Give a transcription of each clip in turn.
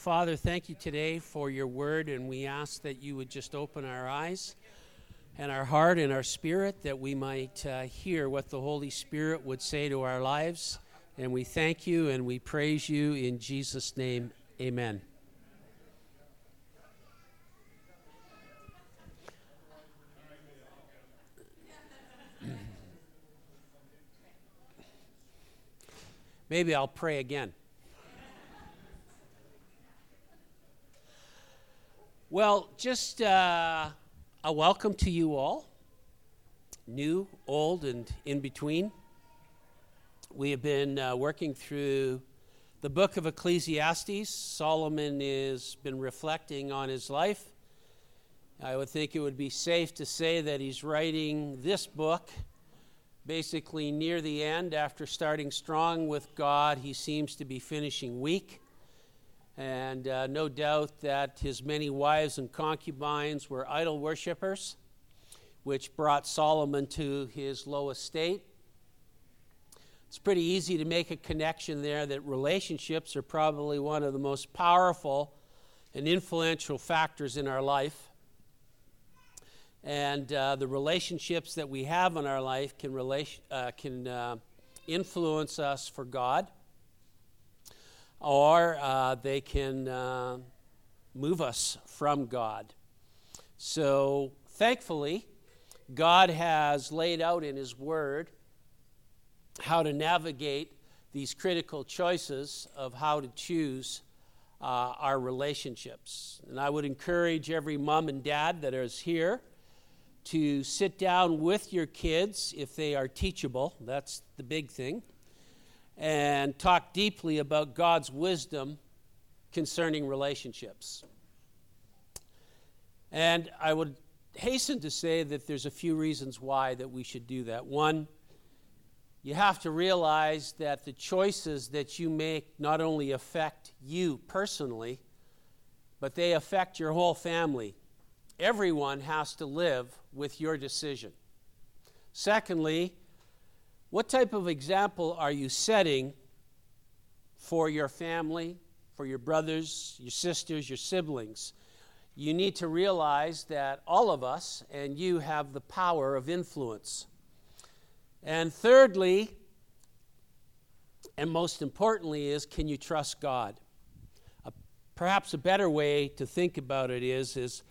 Father, thank you today for your word, and we ask that you would just open our eyes and our heart and our spirit that we might uh, hear what the Holy Spirit would say to our lives. And we thank you and we praise you in Jesus' name. Amen. Maybe I'll pray again. Well, just uh, a welcome to you all, new, old, and in between. We have been uh, working through the book of Ecclesiastes. Solomon has been reflecting on his life. I would think it would be safe to say that he's writing this book basically near the end. After starting strong with God, he seems to be finishing weak. And uh, no doubt that his many wives and concubines were idol worshippers, which brought Solomon to his low estate. It's pretty easy to make a connection there that relationships are probably one of the most powerful and influential factors in our life. And uh, the relationships that we have in our life can, uh, can uh, influence us for God or uh, they can uh, move us from God. So, thankfully, God has laid out in His Word how to navigate these critical choices of how to choose uh, our relationships. And I would encourage every mom and dad that is here to sit down with your kids if they are teachable. That's the big thing and talk deeply about God's wisdom concerning relationships. And I would hasten to say that there's a few reasons why that we should do that. One, you have to realize that the choices that you make not only affect you personally, but they affect your whole family. Everyone has to live with your decision. Secondly, what type of example are you setting for your family, for your brothers, your sisters, your siblings? You need to realize that all of us and you have the power of influence. And thirdly, and most importantly, is can you trust God? Perhaps a better way to think about it is, is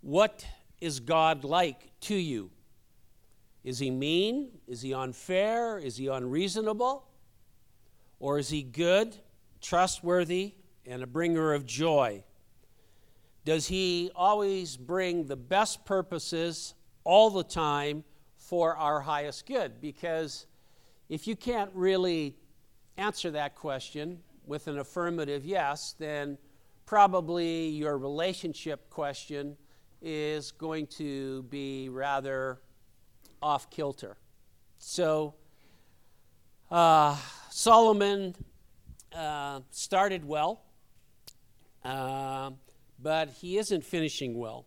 what is God like to you? Is he mean? Is he unfair? Is he unreasonable? Or is he good, trustworthy, and a bringer of joy? Does he always bring the best purposes all the time for our highest good? Because if you can't really answer that question with an affirmative yes, then probably your relationship question is going to be rather off kilter. So, uh, Solomon uh, started well, uh, but he isn't finishing well.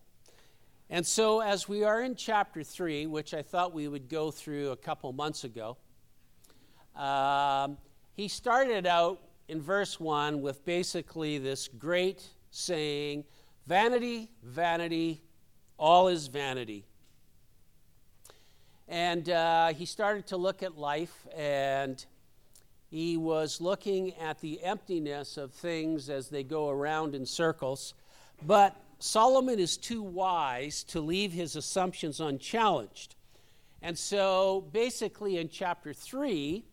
And so, as we are in chapter 3, which I thought we would go through a couple months ago, um, he started out in verse 1 with basically this great saying Vanity, vanity, all is vanity. And uh, he started to look at life and he was looking at the emptiness of things as they go around in circles. But Solomon is too wise to leave his assumptions unchallenged. And so basically in chapter 3,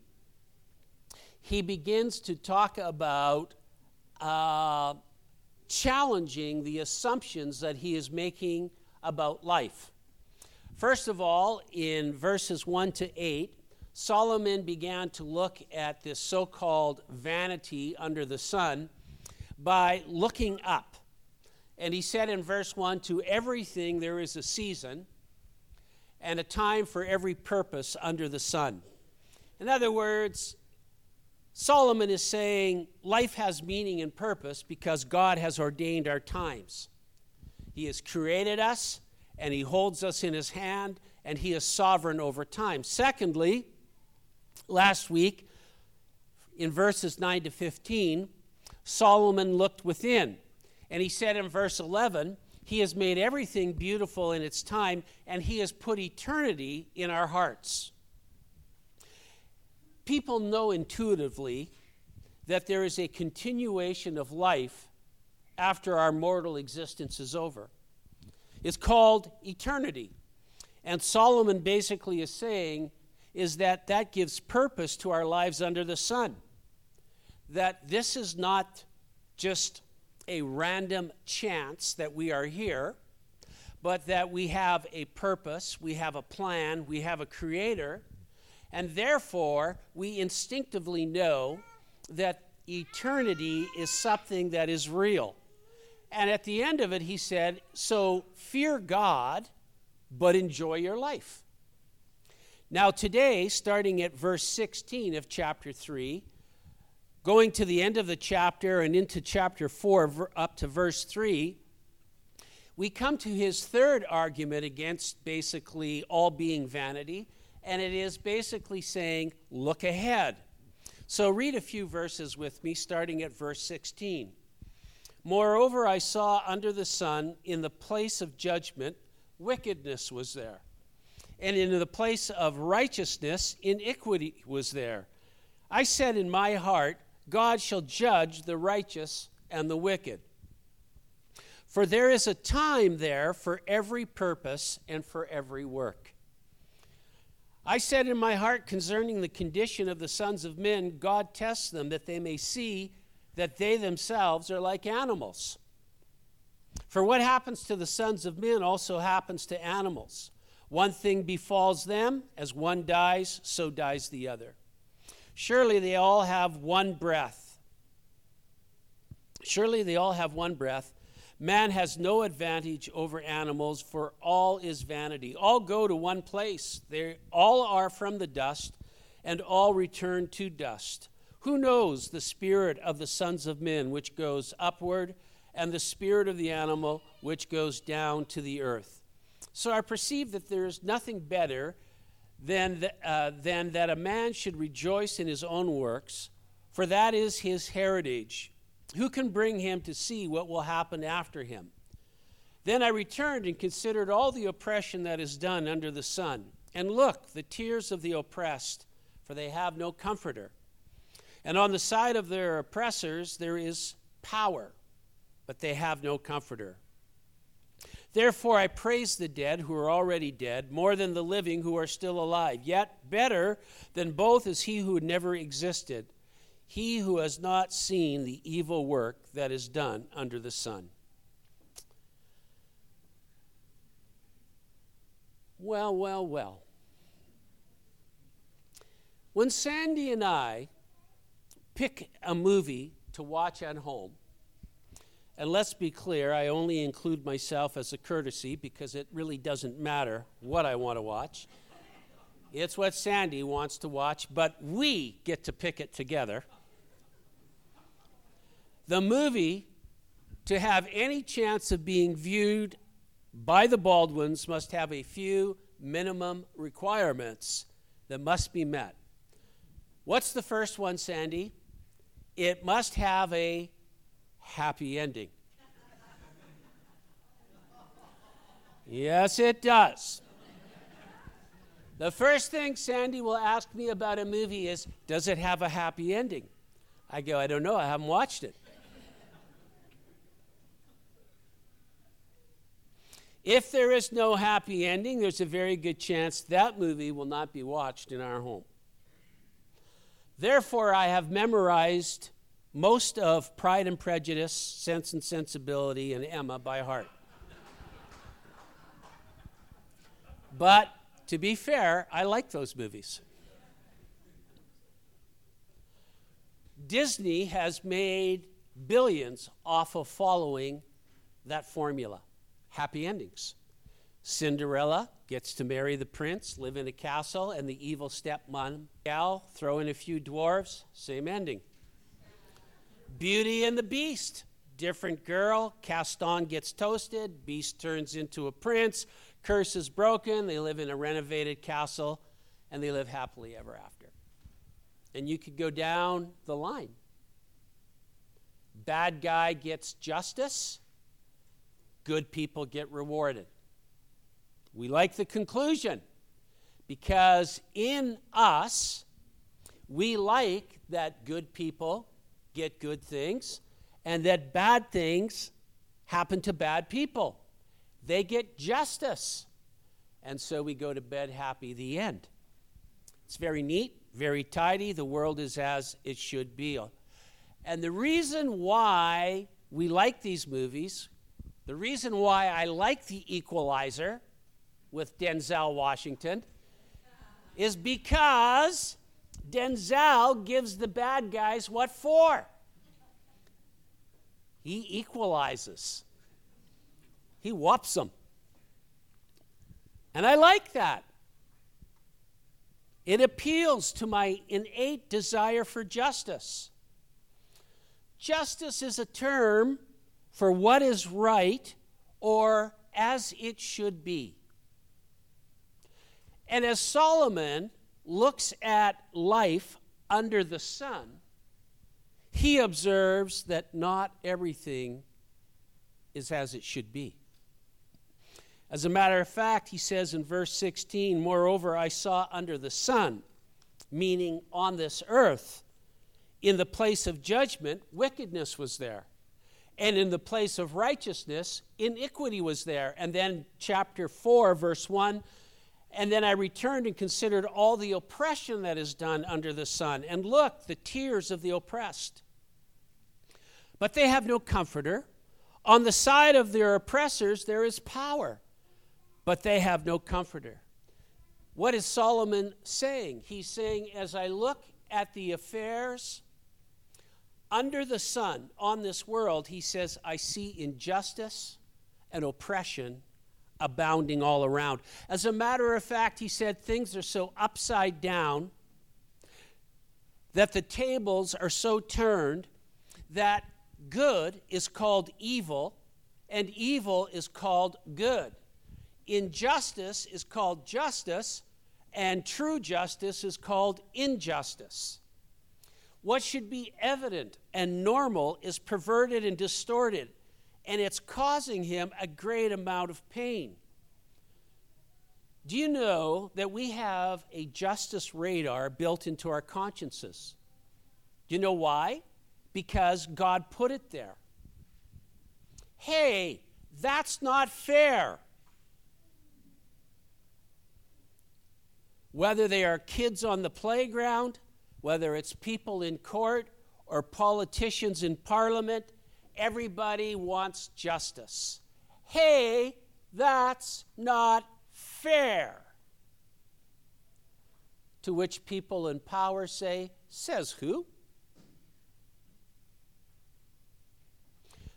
he begins to talk about uh, challenging the assumptions that he is making about life. First of all, in verses 1 to 8, Solomon began to look at this so called vanity under the sun by looking up. And he said in verse 1 To everything there is a season and a time for every purpose under the sun. In other words, Solomon is saying life has meaning and purpose because God has ordained our times. He has created us, and he holds us in his hand and he is sovereign over time. Secondly, last week in verses 9 to 15, Solomon looked within. And he said in verse 11, He has made everything beautiful in its time, and He has put eternity in our hearts. People know intuitively that there is a continuation of life after our mortal existence is over. It's called eternity. And Solomon basically is saying is that that gives purpose to our lives under the sun. That this is not just a random chance that we are here, but that we have a purpose, we have a plan, we have a creator, and therefore we instinctively know that eternity is something that is real. And at the end of it, he said, So fear God, but enjoy your life. Now, today, starting at verse 16 of chapter 3, going to the end of the chapter and into chapter 4, up to verse 3, we come to his third argument against basically all being vanity, and it is basically saying, Look ahead. So, read a few verses with me, starting at verse 16. Moreover, I saw under the sun, in the place of judgment, wickedness was there. And in the place of righteousness, iniquity was there. I said in my heart, God shall judge the righteous and the wicked. For there is a time there for every purpose and for every work. I said in my heart concerning the condition of the sons of men, God tests them that they may see that they themselves are like animals. For what happens to the sons of men also happens to animals. One thing befalls them, as one dies, so dies the other. Surely they all have one breath. Surely they all have one breath. Man has no advantage over animals, for all is vanity. All go to one place. They all are from the dust, and all return to dust. Who knows the spirit of the sons of men which goes upward, and the spirit of the animal which goes down to the earth? So I perceive that there is nothing better than, the, uh, than that a man should rejoice in his own works, for that is his heritage. Who can bring him to see what will happen after him? Then I returned and considered all the oppression that is done under the sun. And look, the tears of the oppressed, for they have no comforter. And on the side of their oppressors there is power, but they have no comforter. Therefore, I praise the dead who are already dead more than the living who are still alive. Yet, better than both is he who never existed, he who has not seen the evil work that is done under the sun. Well, well, well. When Sandy and I pick a movie to watch at home, and let's be clear, I only include myself as a courtesy because it really doesn't matter what I want to watch. It's what Sandy wants to watch, but we get to pick it together. The movie, to have any chance of being viewed by the Baldwins, must have a few minimum requirements that must be met. What's the first one, Sandy? It must have a happy ending. yes, it does. The first thing Sandy will ask me about a movie is Does it have a happy ending? I go, I don't know, I haven't watched it. If there is no happy ending, there's a very good chance that movie will not be watched in our home. Therefore, I have memorized most of Pride and Prejudice, Sense and Sensibility, and Emma by heart. but to be fair, I like those movies. Disney has made billions off of following that formula happy endings. Cinderella gets to marry the prince, live in a castle, and the evil stepmom gal throw in a few dwarves, same ending. Beauty and the Beast. Different girl. Gaston gets toasted. Beast turns into a prince. Curse is broken. They live in a renovated castle and they live happily ever after. And you could go down the line. bad guy gets justice, good people get rewarded. We like the conclusion because in us, we like that good people get good things and that bad things happen to bad people. They get justice. And so we go to bed happy, the end. It's very neat, very tidy. The world is as it should be. And the reason why we like these movies, the reason why I like The Equalizer with Denzel Washington, is because Denzel gives the bad guys what for? He equalizes, he whops them. And I like that. It appeals to my innate desire for justice. Justice is a term for what is right or as it should be. And as Solomon looks at life under the sun, he observes that not everything is as it should be. As a matter of fact, he says in verse 16, Moreover, I saw under the sun, meaning on this earth, in the place of judgment, wickedness was there. And in the place of righteousness, iniquity was there. And then, chapter 4, verse 1 And then I returned and considered all the oppression that is done under the sun. And look, the tears of the oppressed. But they have no comforter. On the side of their oppressors, there is power but they have no comforter. What is Solomon saying? He's saying, as I look at the affairs under the sun on this world, he says, I see injustice and oppression abounding all around. As a matter of fact, he said, things are so upside down that the tables are so turned that good is called evil and evil is called good injustice is called justice, and true justice is called injustice. What should be evident and normal is perverted and distorted, and it's causing him a great amount of pain. Do you know that we have a justice radar built into our consciences? Do you know why? Because God put it there. Hey, that's not fair. Whether they are kids on the playground, whether it's people in court or politicians in parliament, everybody wants justice. Hey, that's not fair. To which people in power say, Says who?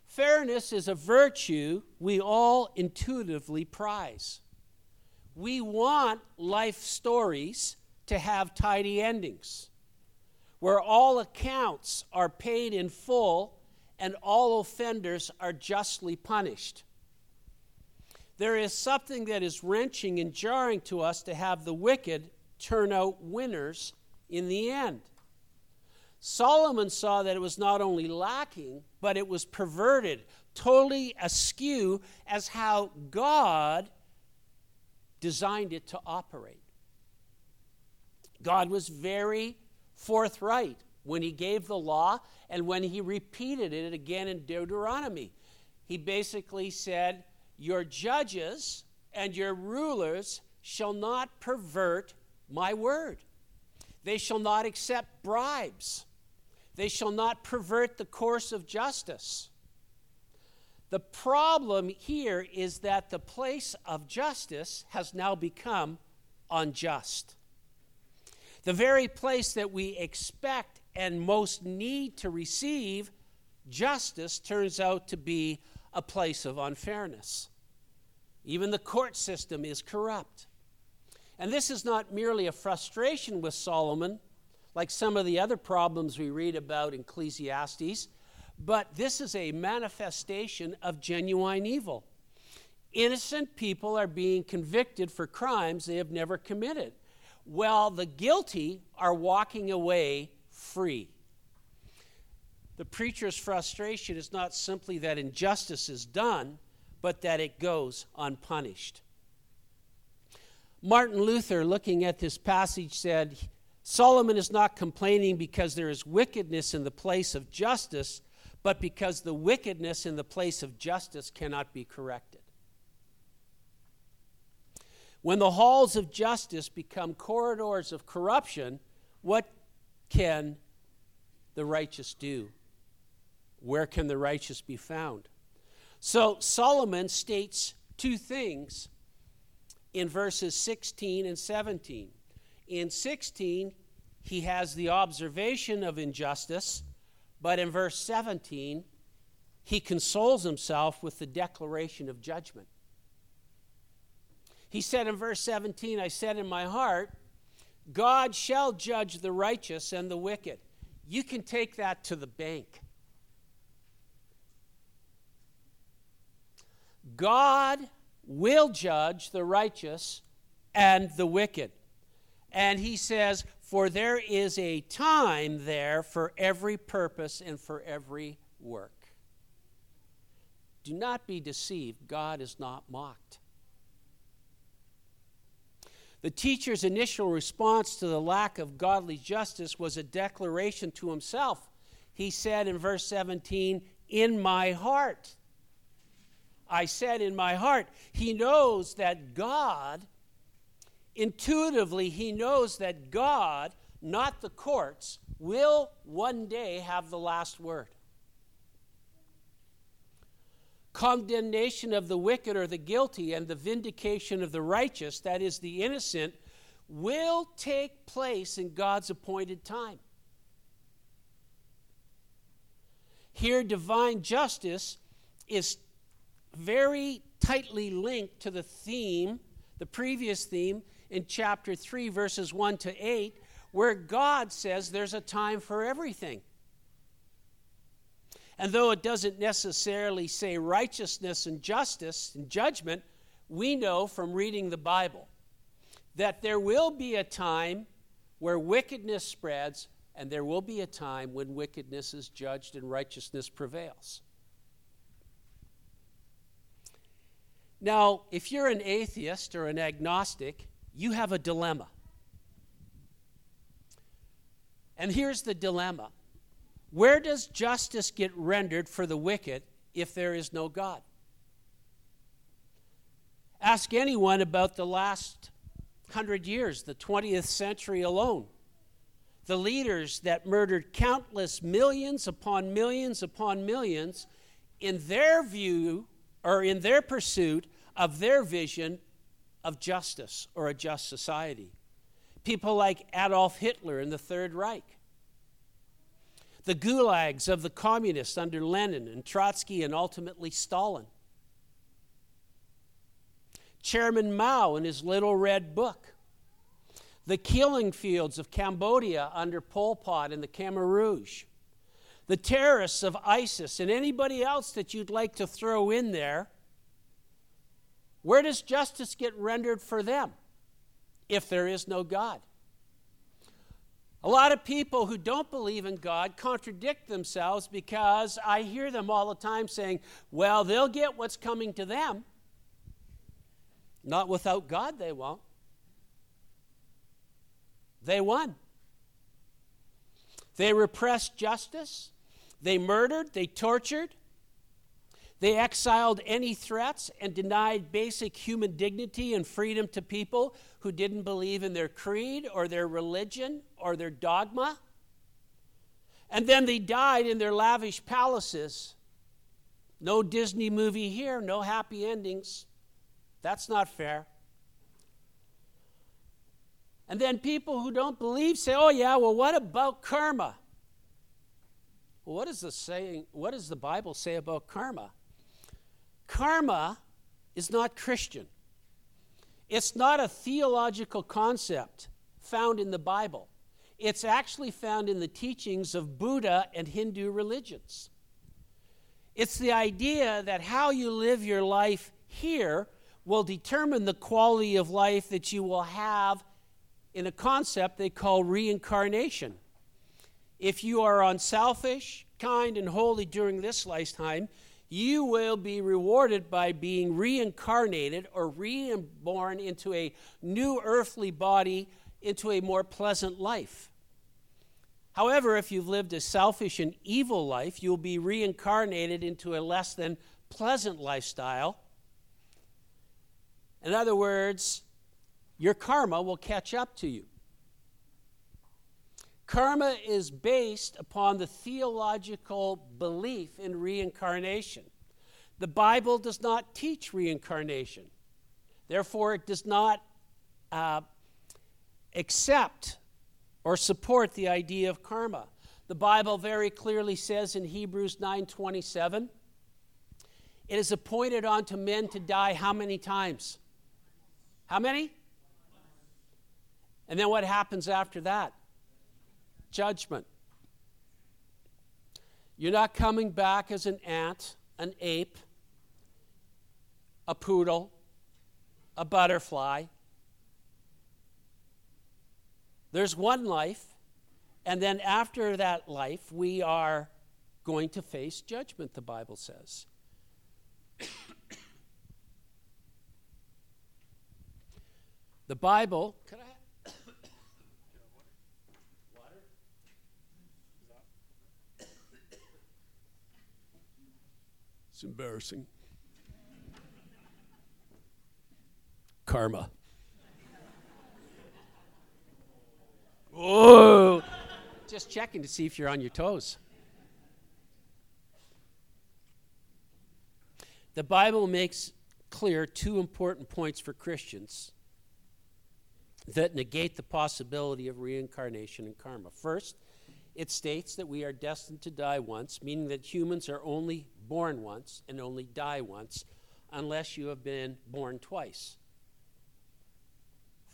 Fairness is a virtue we all intuitively prize. We want life stories to have tidy endings, where all accounts are paid in full and all offenders are justly punished. There is something that is wrenching and jarring to us to have the wicked turn out winners in the end. Solomon saw that it was not only lacking, but it was perverted, totally askew as how God designed it to operate. God was very forthright when he gave the law and when he repeated it again in Deuteronomy. He basically said, Your judges and your rulers shall not pervert my word. They shall not accept bribes. They shall not pervert the course of justice. The problem here is that the place of justice has now become unjust. The very place that we expect and most need to receive justice turns out to be a place of unfairness. Even the court system is corrupt. And this is not merely a frustration with Solomon, like some of the other problems we read about in Ecclesiastes but this is a manifestation of genuine evil. Innocent people are being convicted for crimes they have never committed, while the guilty are walking away free. the preacher's frustration is not simply that injustice is done, but that it goes unpunished. Martin Luther, looking at this passage, said, Solomon is not complaining because there is wickedness in the place of justice, but because the wickedness in the place of justice cannot be corrected. When the halls of justice become corridors of corruption, what can the righteous do? Where can the righteous be found? So Solomon states two things in verses 16 and 17. In 16, he has the observation of injustice, but in verse 17, he consoles himself with the declaration of judgment. He said in verse 17, I said in my heart, God shall judge the righteous and the wicked. You can take that to the bank. God will judge the righteous and the wicked. And he says, For there is a time there for every purpose and for every work. Do not be deceived. God is not mocked. The teacher's initial response to the lack of godly justice was a declaration to himself. He said in verse 17, In my heart I said in my heart. He knows that God, intuitively, he knows that God, not the courts, will one day have the last word. Condemnation of the wicked or the guilty and the vindication of the righteous, that is, the innocent, will take place in God's appointed time. Here, divine justice is very tightly linked to the theme, the previous theme in chapter 3, verses 1 to 8, where God says there's a time for everything. And though it doesn't necessarily say righteousness and justice and judgment, we know from reading the Bible that there will be a time where wickedness spreads, and there will be a time when wickedness is judged and righteousness prevails. Now, if you're an atheist or an agnostic, you have a dilemma. And here's the dilemma Where does justice get rendered for the wicked if there is no God? Ask anyone about the last hundred years, the 20th century alone. The leaders that murdered countless millions upon millions upon millions, in their view or in their pursuit of their vision of justice or a just society. People like Adolf Hitler in the Third Reich. The gulags of the communists under Lenin and Trotsky and ultimately Stalin. Chairman Mao in his Little Red Book. The killing fields of Cambodia under Pol Pot and the Khmer Rouge. The terrorists of ISIS and anybody else that you'd like to throw in there where does justice get rendered for them if there is no God? A lot of people who don't believe in God contradict themselves because I hear them all the time saying, well, they'll get what's coming to them. Not without God, they won't. They won. They repressed justice, they murdered, they tortured, they exiled any threats and denied basic human dignity and freedom to people who didn't believe in their creed or their religion or their dogma. And then they died in their lavish palaces. No Disney movie here, no happy endings. That's not fair. And then people who don't believe say, oh, yeah, well, what about karma? Well, what, is the saying, what does the Bible say about karma? Karma is not Christian. It's not a theological concept found in the Bible. It's actually found in the teachings of Buddha and Hindu religions. It's the idea that how you live your life here will determine the quality of life that you will have in a concept they call reincarnation. If you are unselfish, kind, and holy during this lifetime, you will be rewarded by being reincarnated or reborn into a new earthly body, into a more pleasant life. However, if you've lived a selfish and evil life, you'll be reincarnated into a less than pleasant lifestyle. In other words, your karma will catch up to you. Karma is based upon the theological belief in reincarnation. The Bible does not teach reincarnation. Therefore, it does not uh, accept or support the idea of karma. The Bible very clearly says in Hebrews 9:27, it is appointed unto men to die how many times? How many? And then what happens after that? Judgment. You're not coming back as an ant, an ape, a poodle, a butterfly. There's one life, and then after that life, we are going to face judgment, the Bible says. the Bible. Could I embarrassing. Karma. Oh, just checking to see if you're on your toes. The Bible makes clear two important points for Christians that negate the possibility of reincarnation and karma. First, it states that we are destined to die once, meaning that humans are only born once and only die once unless you have been born twice,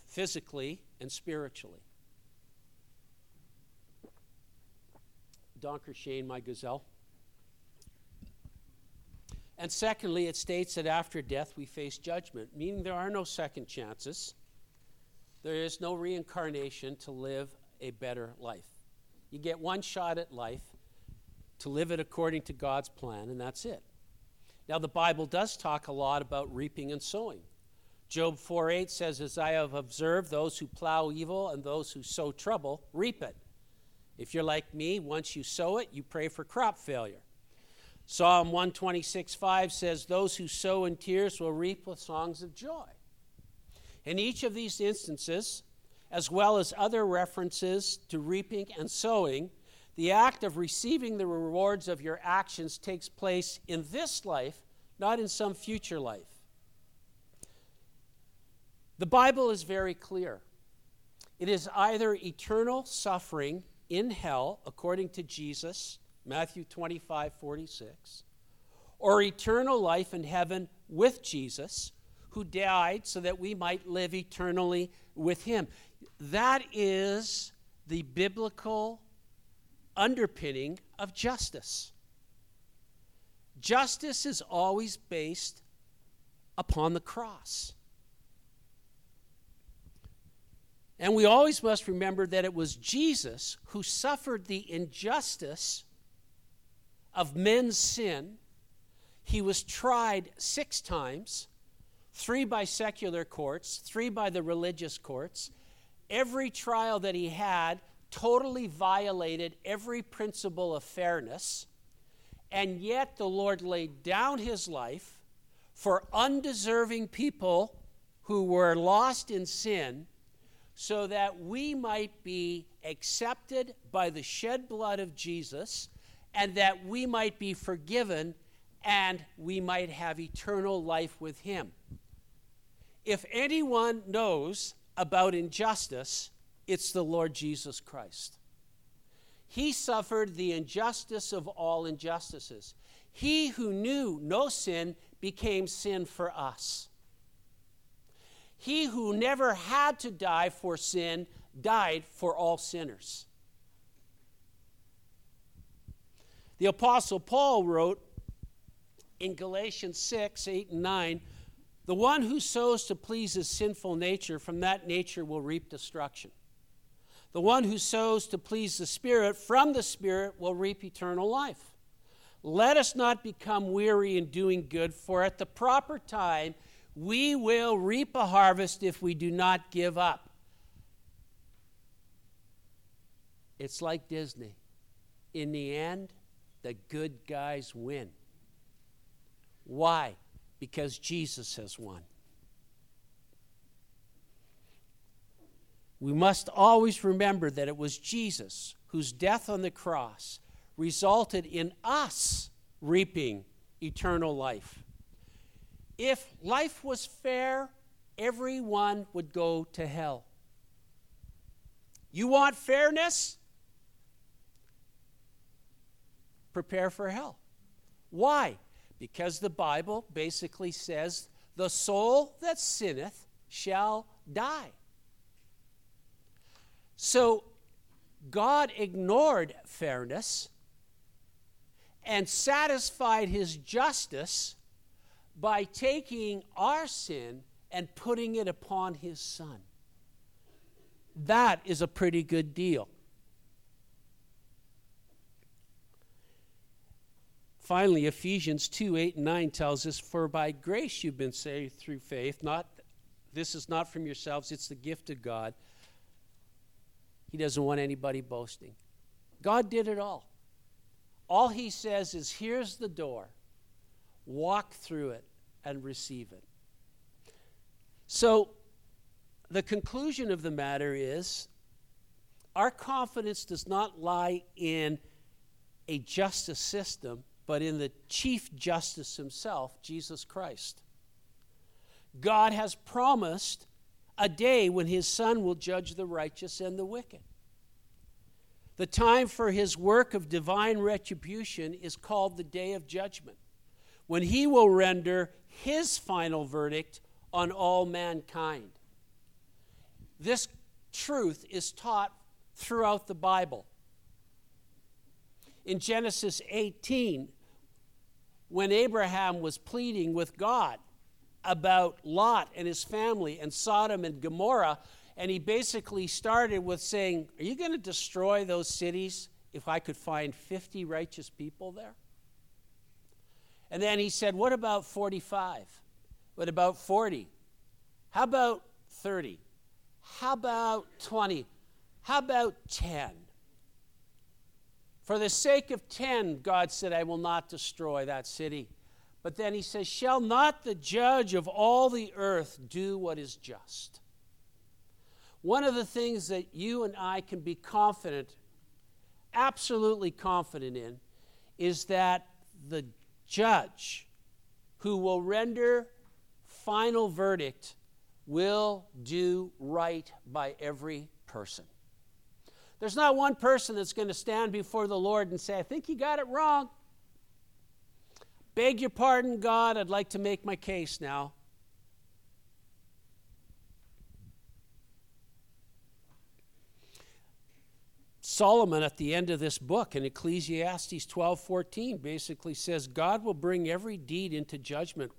physically and spiritually. Donker Shane, my gazelle. And secondly, it states that after death we face judgment, meaning there are no second chances. There is no reincarnation to live a better life. You get one shot at life, to live it according to God's plan, and that's it. Now, the Bible does talk a lot about reaping and sowing. Job 4 8 says, As I have observed, those who plow evil and those who sow trouble reap it. If you're like me, once you sow it, you pray for crop failure. Psalm 126 5 says, Those who sow in tears will reap with songs of joy. In each of these instances, as well as other references to reaping and sowing, the act of receiving the rewards of your actions takes place in this life, not in some future life. The Bible is very clear. It is either eternal suffering in hell, according to Jesus, Matthew 25, 46, or eternal life in heaven with Jesus, who died so that we might live eternally with him. That is the biblical underpinning of justice. Justice is always based upon the cross. And we always must remember that it was Jesus who suffered the injustice of men's sin. He was tried six times three by secular courts, three by the religious courts. Every trial that he had totally violated every principle of fairness, and yet the Lord laid down his life for undeserving people who were lost in sin so that we might be accepted by the shed blood of Jesus and that we might be forgiven and we might have eternal life with him. If anyone knows about injustice, it's the Lord Jesus Christ. He suffered the injustice of all injustices. He who knew no sin became sin for us. He who never had to die for sin died for all sinners. The Apostle Paul wrote in Galatians 6 8 and 9 The one who sows to please his sinful nature, from that nature will reap destruction. The one who sows to please the Spirit from the Spirit will reap eternal life. Let us not become weary in doing good, for at the proper time we will reap a harvest if we do not give up. It's like Disney. In the end, the good guys win. Why? Because Jesus has won. We must always remember that it was Jesus whose death on the cross resulted in us reaping eternal life. If life was fair, everyone would go to hell. You want fairness? Prepare for hell. Why? Because the Bible basically says, The soul that sinneth shall die. So God ignored fairness and satisfied his justice by taking our sin and putting it upon his son. That is a pretty good deal. Finally, Ephesians 2 8 and 9 tells us, For by grace you've been saved through faith, not this is not from yourselves, it's the gift of God he doesn't want anybody boasting. God did it all. All he says is, here's the door, walk through it and receive it. So, the conclusion of the matter is our confidence does not lie in a justice system, but in the Chief Justice himself, Jesus Christ. God has promised a day when his son will judge the righteous and the wicked. The time for his work of divine retribution is called the day of judgment, when he will render his final verdict on all mankind. This truth is taught throughout the Bible. In Genesis 18, when Abraham was pleading with God about Lot and his family and Sodom and Gomorrah. And he basically started with saying, Are you going to destroy those cities if I could find 50 righteous people there? And then he said, What about 45? What about 40? How about 30? How about 20? How about 10? For the sake of 10, God said, I will not destroy that city. But then he says, Shall not the judge of all the earth do what is just? One of the things that you and I can be confident, absolutely confident in, is that the judge who will render final verdict will do right by every person. There's not one person that's going to stand before the Lord and say, I think you got it wrong. Beg your pardon, God, I'd like to make my case now. Solomon at the end of this book in Ecclesiastes 12:14 basically says God will bring every deed into judgment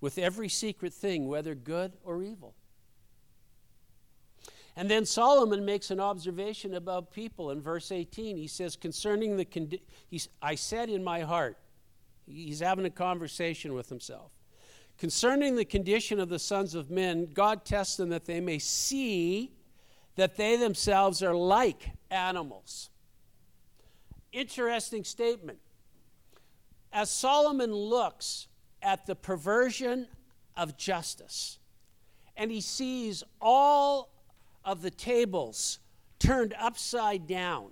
with every secret thing whether good or evil. And then Solomon makes an observation about people in verse 18. He says concerning the condi- I said in my heart He's having a conversation with himself. Concerning the condition of the sons of men, God tests them that they may see that they themselves are like animals. Interesting statement. As Solomon looks at the perversion of justice, and he sees all of the tables turned upside down,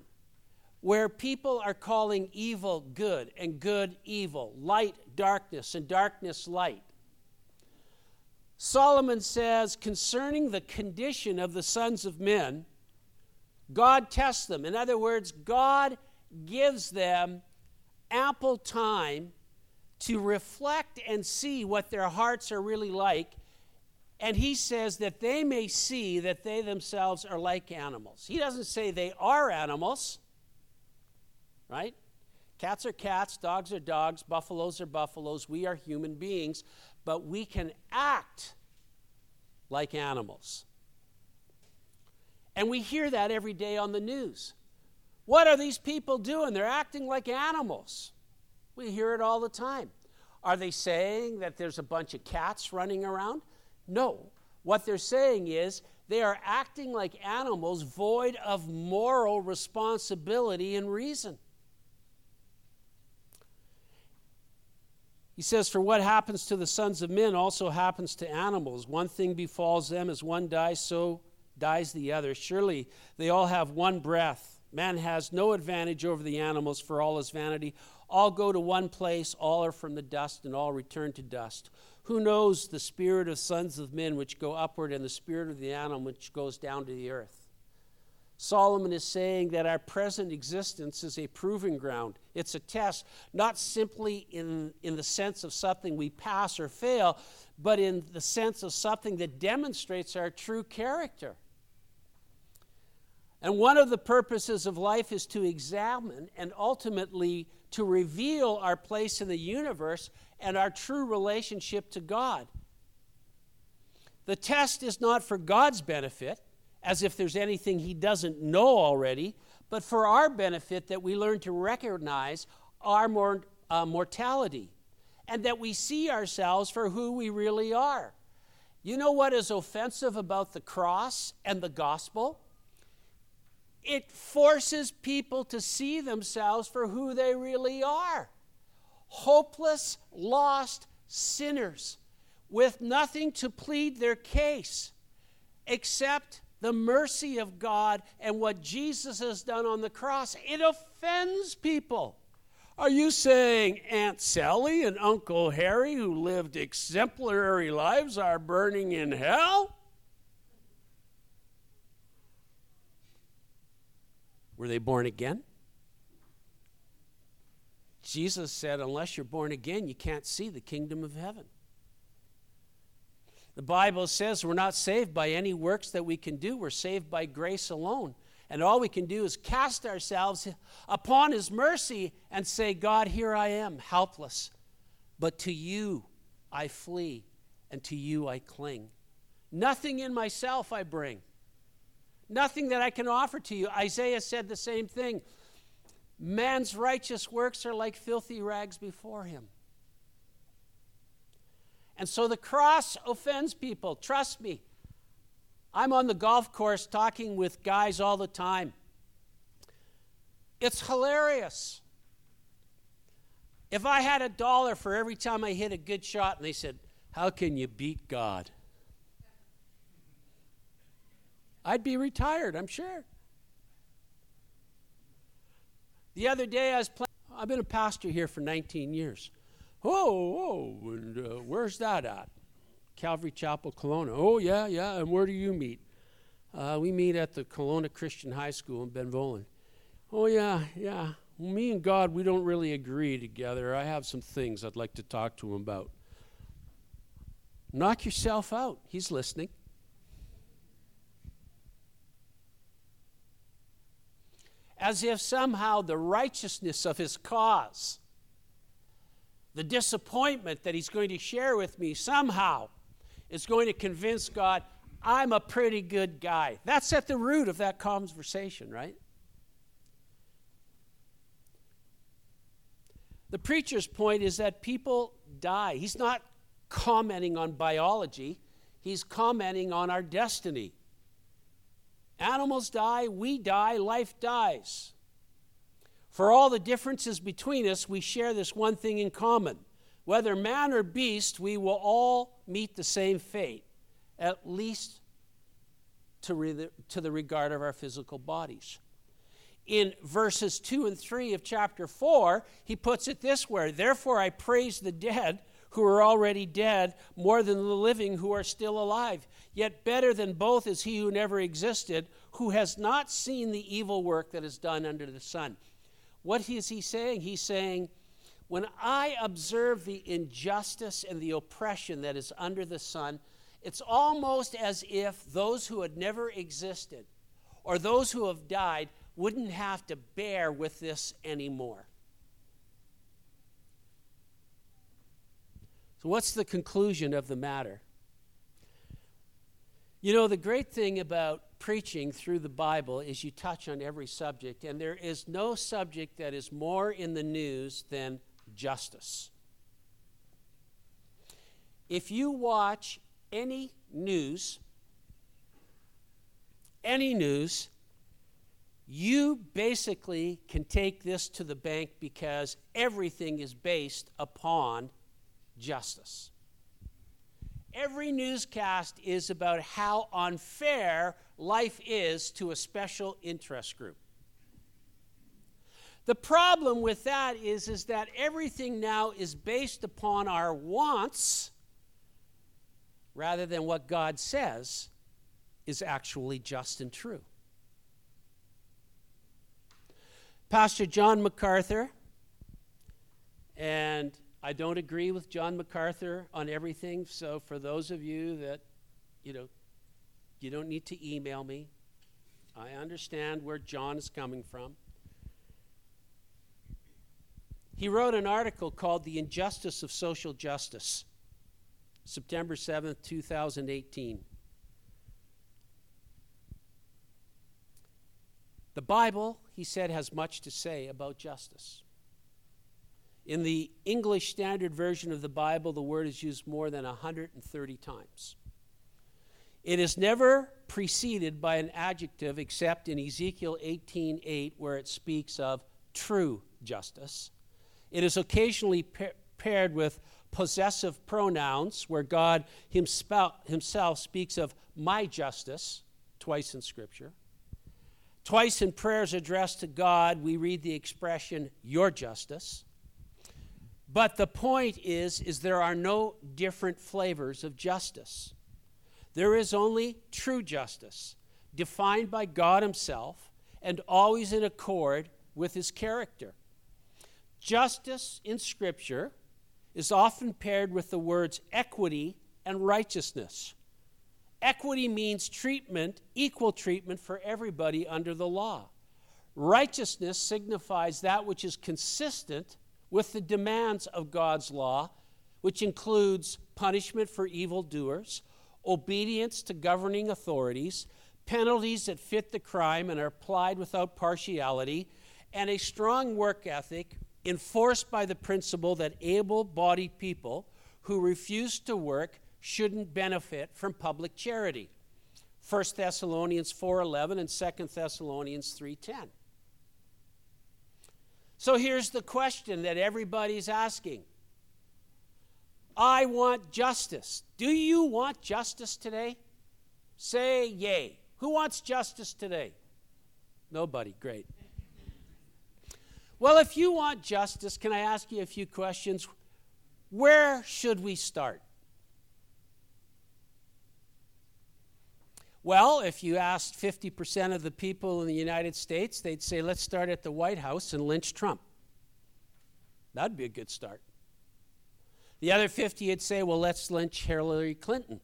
where people are calling evil good and good evil, light darkness and darkness light. Solomon says concerning the condition of the sons of men, God tests them. In other words, God gives them ample time to reflect and see what their hearts are really like. And he says that they may see that they themselves are like animals. He doesn't say they are animals, right? Cats are cats, dogs are dogs, buffaloes are buffaloes. We are human beings, but we can act like animals. And we hear that every day on the news. What are these people doing? They're acting like animals. We hear it all the time. Are they saying that there's a bunch of cats running around? No. What they're saying is they are acting like animals void of moral responsibility and reason. He says, For what happens to the sons of men also happens to animals. One thing befalls them as one dies, so dies the other. Surely they all have one breath. Man has no advantage over the animals for all his vanity. All go to one place, all are from the dust, and all return to dust. Who knows the spirit of sons of men which go upward, and the spirit of the animal which goes down to the earth? Solomon is saying that our present existence is a proving ground. It's a test, not simply in, in the sense of something we pass or fail, but in the sense of something that demonstrates our true character. And one of the purposes of life is to examine and ultimately to reveal our place in the universe and our true relationship to God. The test is not for God's benefit as if there's anything he doesn't know already, but for our benefit that we learn to recognize our mor- uh, mortality and that we see ourselves for who we really are. You know what is offensive about the cross and the gospel? It forces people to see themselves for who they really are hopeless, lost sinners with nothing to plead their case except the mercy of God and what Jesus has done on the cross. It offends people. Are you saying Aunt Sally and Uncle Harry, who lived exemplary lives, are burning in hell? Were they born again? Jesus said, unless you're born again, you can't see the kingdom of heaven. The Bible says we're not saved by any works that we can do, we're saved by grace alone. And all we can do is cast ourselves upon His mercy and say, God, here I am, helpless. But to you I flee, and to you I cling. Nothing in myself I bring, nothing that I can offer to you. Isaiah said the same thing. Man's righteous works are like filthy rags before him. And so the cross offends people. Trust me. I'm on the golf course talking with guys all the time. It's hilarious. If I had a dollar for every time I hit a good shot and they said, How can you beat God? I'd be retired, I'm sure. The other day I was playing, I've been a pastor here for 19 years. Oh, oh, and uh, where's that at? Calvary Chapel, Kelowna. Oh, yeah, yeah. And where do you meet? Uh, we meet at the Kelowna Christian High School in Benvoulin. Oh, yeah, yeah. Well, me and God, we don't really agree together. I have some things I'd like to talk to him about. Knock yourself out. He's listening. As if somehow the righteousness of his cause the disappointment that he's going to share with me somehow is going to convince God I'm a pretty good guy. That's at the root of that conversation, right? The preacher's point is that people die. He's not commenting on biology, he's commenting on our destiny. Animals die, we die, life dies. For all the differences between us, we share this one thing in common. Whether man or beast, we will all meet the same fate, at least to, re- to the regard of our physical bodies. In verses 2 and 3 of chapter 4, he puts it this way Therefore, I praise the dead who are already dead more than the living who are still alive. Yet better than both is he who never existed, who has not seen the evil work that is done under the sun. What is he saying? He's saying, when I observe the injustice and the oppression that is under the sun, it's almost as if those who had never existed or those who have died wouldn't have to bear with this anymore. So, what's the conclusion of the matter? You know, the great thing about preaching through the Bible is you touch on every subject, and there is no subject that is more in the news than justice. If you watch any news, any news, you basically can take this to the bank because everything is based upon justice. Every newscast is about how unfair life is to a special interest group. The problem with that is, is that everything now is based upon our wants rather than what God says is actually just and true. Pastor John MacArthur, and I don't agree with John MacArthur on everything, so for those of you that, you know, you don't need to email me. I understand where John is coming from. He wrote an article called The Injustice of Social Justice, September 7th, 2018. The Bible, he said, has much to say about justice. In the English Standard Version of the Bible, the word is used more than 130 times. It is never preceded by an adjective except in Ezekiel 18:8 where it speaks of true justice. It is occasionally pa- paired with possessive pronouns where God himself speaks of my justice twice in scripture. Twice in prayers addressed to God, we read the expression, your justice. But the point is, is there are no different flavors of justice. There is only true justice, defined by God Himself and always in accord with His character. Justice in Scripture is often paired with the words equity and righteousness. Equity means treatment, equal treatment for everybody under the law. Righteousness signifies that which is consistent with the demands of God's law, which includes punishment for evildoers, obedience to governing authorities, penalties that fit the crime and are applied without partiality, and a strong work ethic enforced by the principle that able bodied people who refuse to work shouldn't benefit from public charity. 1 Thessalonians 4:11 and 2 Thessalonians 3:10. So here's the question that everybody's asking. I want justice. Do you want justice today? Say yay. Who wants justice today? Nobody. Great. Well, if you want justice, can I ask you a few questions? Where should we start? Well, if you asked 50% of the people in the United States, they'd say, let's start at the White House and lynch Trump. That'd be a good start. The other 50 would say, well, let's lynch Hillary Clinton.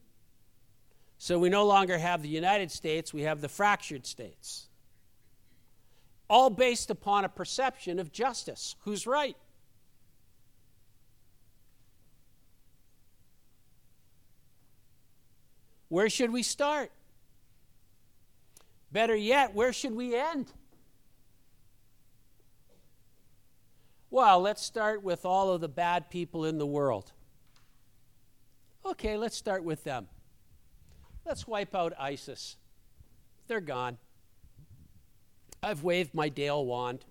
So we no longer have the United States, we have the fractured states. All based upon a perception of justice. Who's right? Where should we start? Better yet, where should we end? Well, let's start with all of the bad people in the world. Okay, let's start with them. Let's wipe out ISIS. They're gone. I've waved my Dale wand.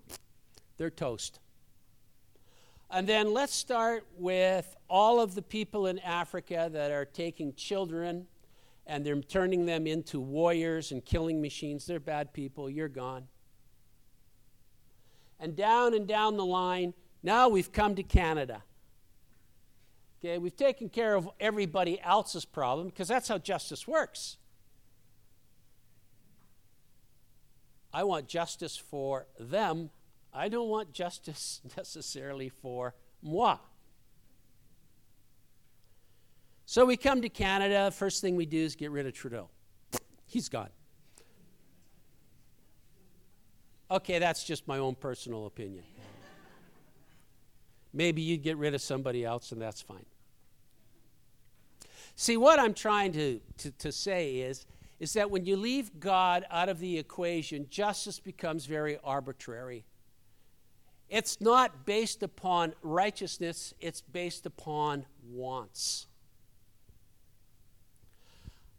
They're toast. And then let's start with all of the people in Africa that are taking children and they're turning them into warriors and killing machines. They're bad people. You're gone. And down and down the line, now we've come to Canada. Okay, we've taken care of everybody else's problem because that's how justice works. I want justice for them. I don't want justice necessarily for moi. So we come to Canada. First thing we do is get rid of Trudeau. He's gone. Okay, that's just my own personal opinion. Maybe you'd get rid of somebody else, and that's fine. See, what I'm trying to, to, to say is, is that when you leave God out of the equation, justice becomes very arbitrary. It's not based upon righteousness, it's based upon wants.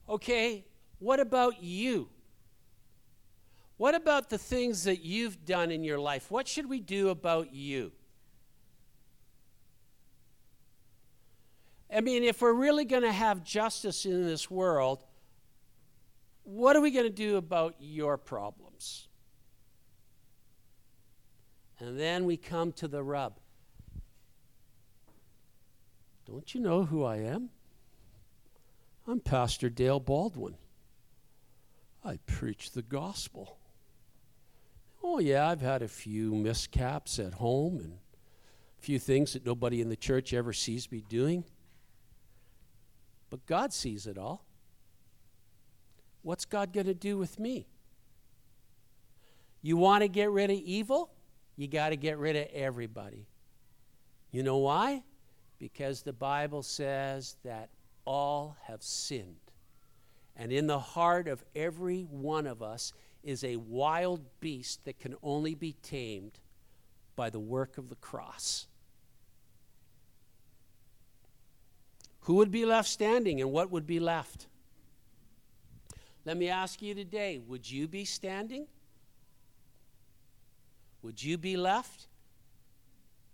Okay, what about you? What about the things that you've done in your life? What should we do about you? I mean, if we're really going to have justice in this world, what are we going to do about your problems? And then we come to the rub. Don't you know who I am? I'm Pastor Dale Baldwin. I preach the gospel. Oh, yeah, I've had a few miscaps at home and a few things that nobody in the church ever sees me doing. But God sees it all. What's God going to do with me? You want to get rid of evil? You got to get rid of everybody. You know why? Because the Bible says that all have sinned. And in the heart of every one of us is a wild beast that can only be tamed by the work of the cross. Who would be left standing and what would be left? Let me ask you today would you be standing? Would you be left?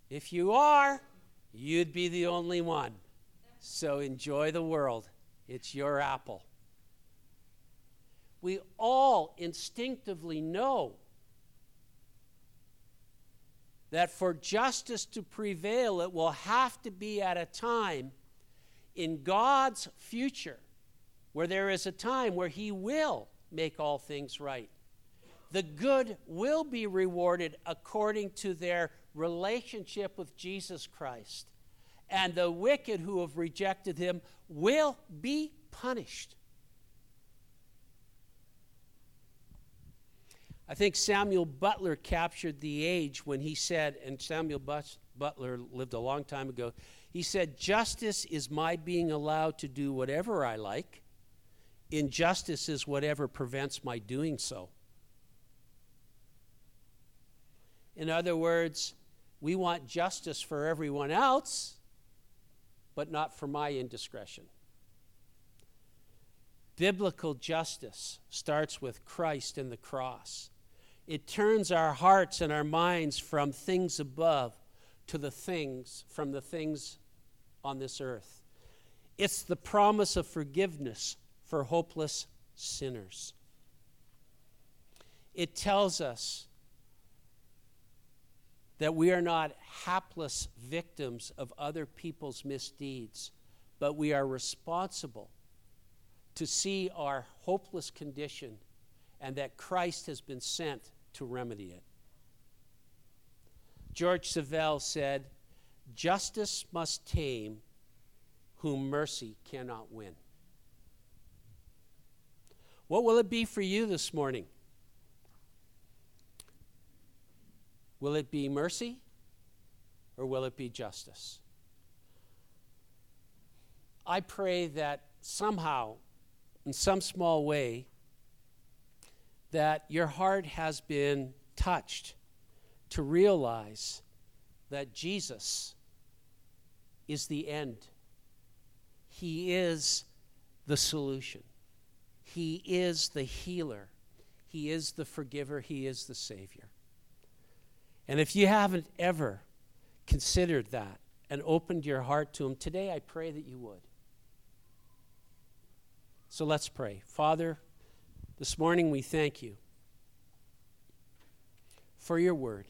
If you are, you'd be the only one. So enjoy the world. It's your apple. We all instinctively know that for justice to prevail, it will have to be at a time in God's future where there is a time where He will make all things right. The good will be rewarded according to their relationship with Jesus Christ. And the wicked who have rejected Him will be punished. I think Samuel Butler captured the age when he said, and Samuel Butler lived a long time ago, he said, Justice is my being allowed to do whatever I like, injustice is whatever prevents my doing so. In other words, we want justice for everyone else, but not for my indiscretion. Biblical justice starts with Christ and the cross. It turns our hearts and our minds from things above to the things, from the things on this earth. It's the promise of forgiveness for hopeless sinners. It tells us that we are not hapless victims of other people's misdeeds, but we are responsible to see our hopeless condition and that Christ has been sent to remedy it. George Savile said, Justice must tame whom mercy cannot win. What will it be for you this morning? Will it be mercy or will it be justice? I pray that somehow, in some small way, that your heart has been touched to realize that Jesus is the end. He is the solution. He is the healer. He is the forgiver. He is the Savior. And if you haven't ever considered that and opened your heart to Him, today I pray that you would. So let's pray. Father, this morning we thank you for your word.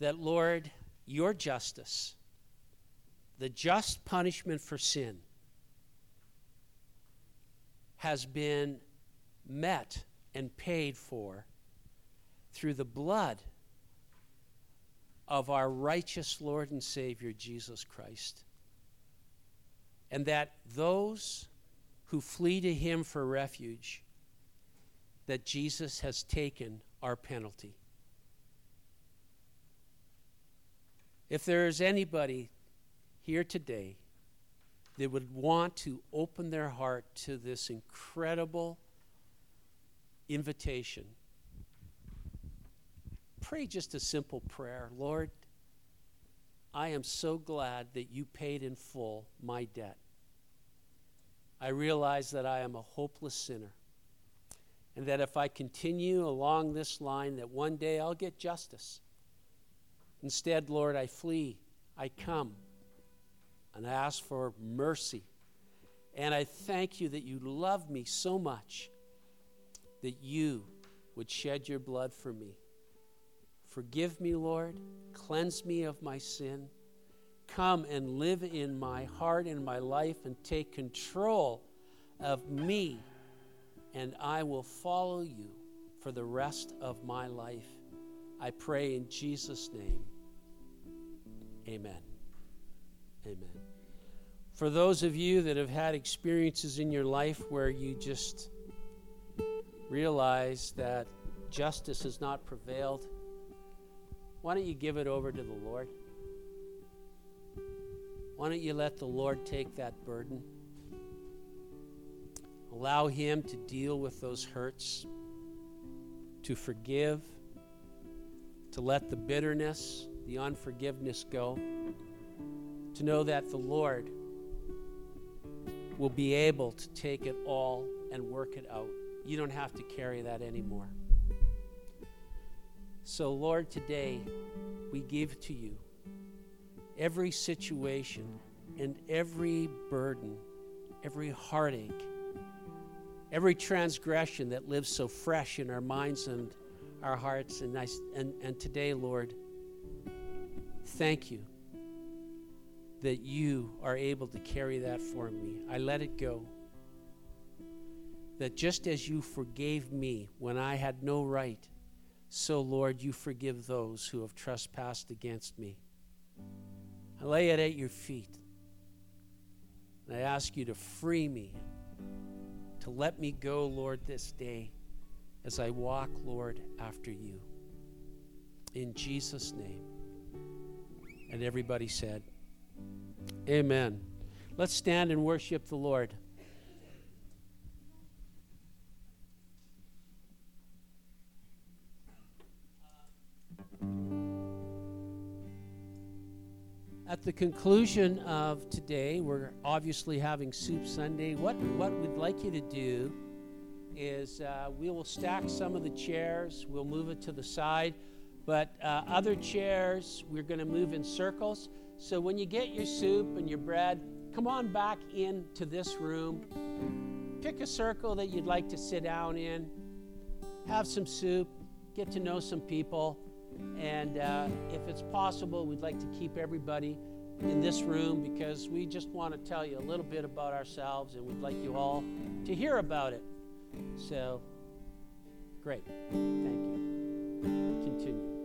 That, Lord, your justice, the just punishment for sin, has been met and paid for through the blood of our righteous Lord and Savior, Jesus Christ. And that those who flee to him for refuge, that Jesus has taken our penalty. If there is anybody here today that would want to open their heart to this incredible invitation. Pray just a simple prayer Lord, I am so glad that you paid in full my debt. I realize that I am a hopeless sinner. And that if I continue along this line, that one day I'll get justice. Instead, Lord, I flee, I come, and I ask for mercy. And I thank you that you love me so much that you would shed your blood for me. Forgive me, Lord. Cleanse me of my sin. Come and live in my heart and my life and take control of me, and I will follow you for the rest of my life. I pray in Jesus' name. Amen. Amen. For those of you that have had experiences in your life where you just realize that justice has not prevailed, why don't you give it over to the Lord? Why don't you let the Lord take that burden? Allow Him to deal with those hurts, to forgive, to let the bitterness, the unforgiveness go, to know that the Lord will be able to take it all and work it out. You don't have to carry that anymore. So, Lord, today we give to you every situation and every burden, every heartache, every transgression that lives so fresh in our minds and our hearts. And, I, and, and today, Lord, thank you that you are able to carry that for me. I let it go. That just as you forgave me when I had no right, so, Lord, you forgive those who have trespassed against me. I lay it at your feet. And I ask you to free me, to let me go, Lord, this day as I walk, Lord, after you. In Jesus' name. And everybody said, Amen. Let's stand and worship the Lord. At the conclusion of today, we're obviously having Soup Sunday. What, what we'd like you to do is uh, we will stack some of the chairs, we'll move it to the side, but uh, other chairs, we're going to move in circles. So when you get your soup and your bread, come on back into this room. Pick a circle that you'd like to sit down in, have some soup, get to know some people. And uh, if it's possible, we'd like to keep everybody in this room because we just want to tell you a little bit about ourselves and we'd like you all to hear about it. So, great. Thank you. Continue.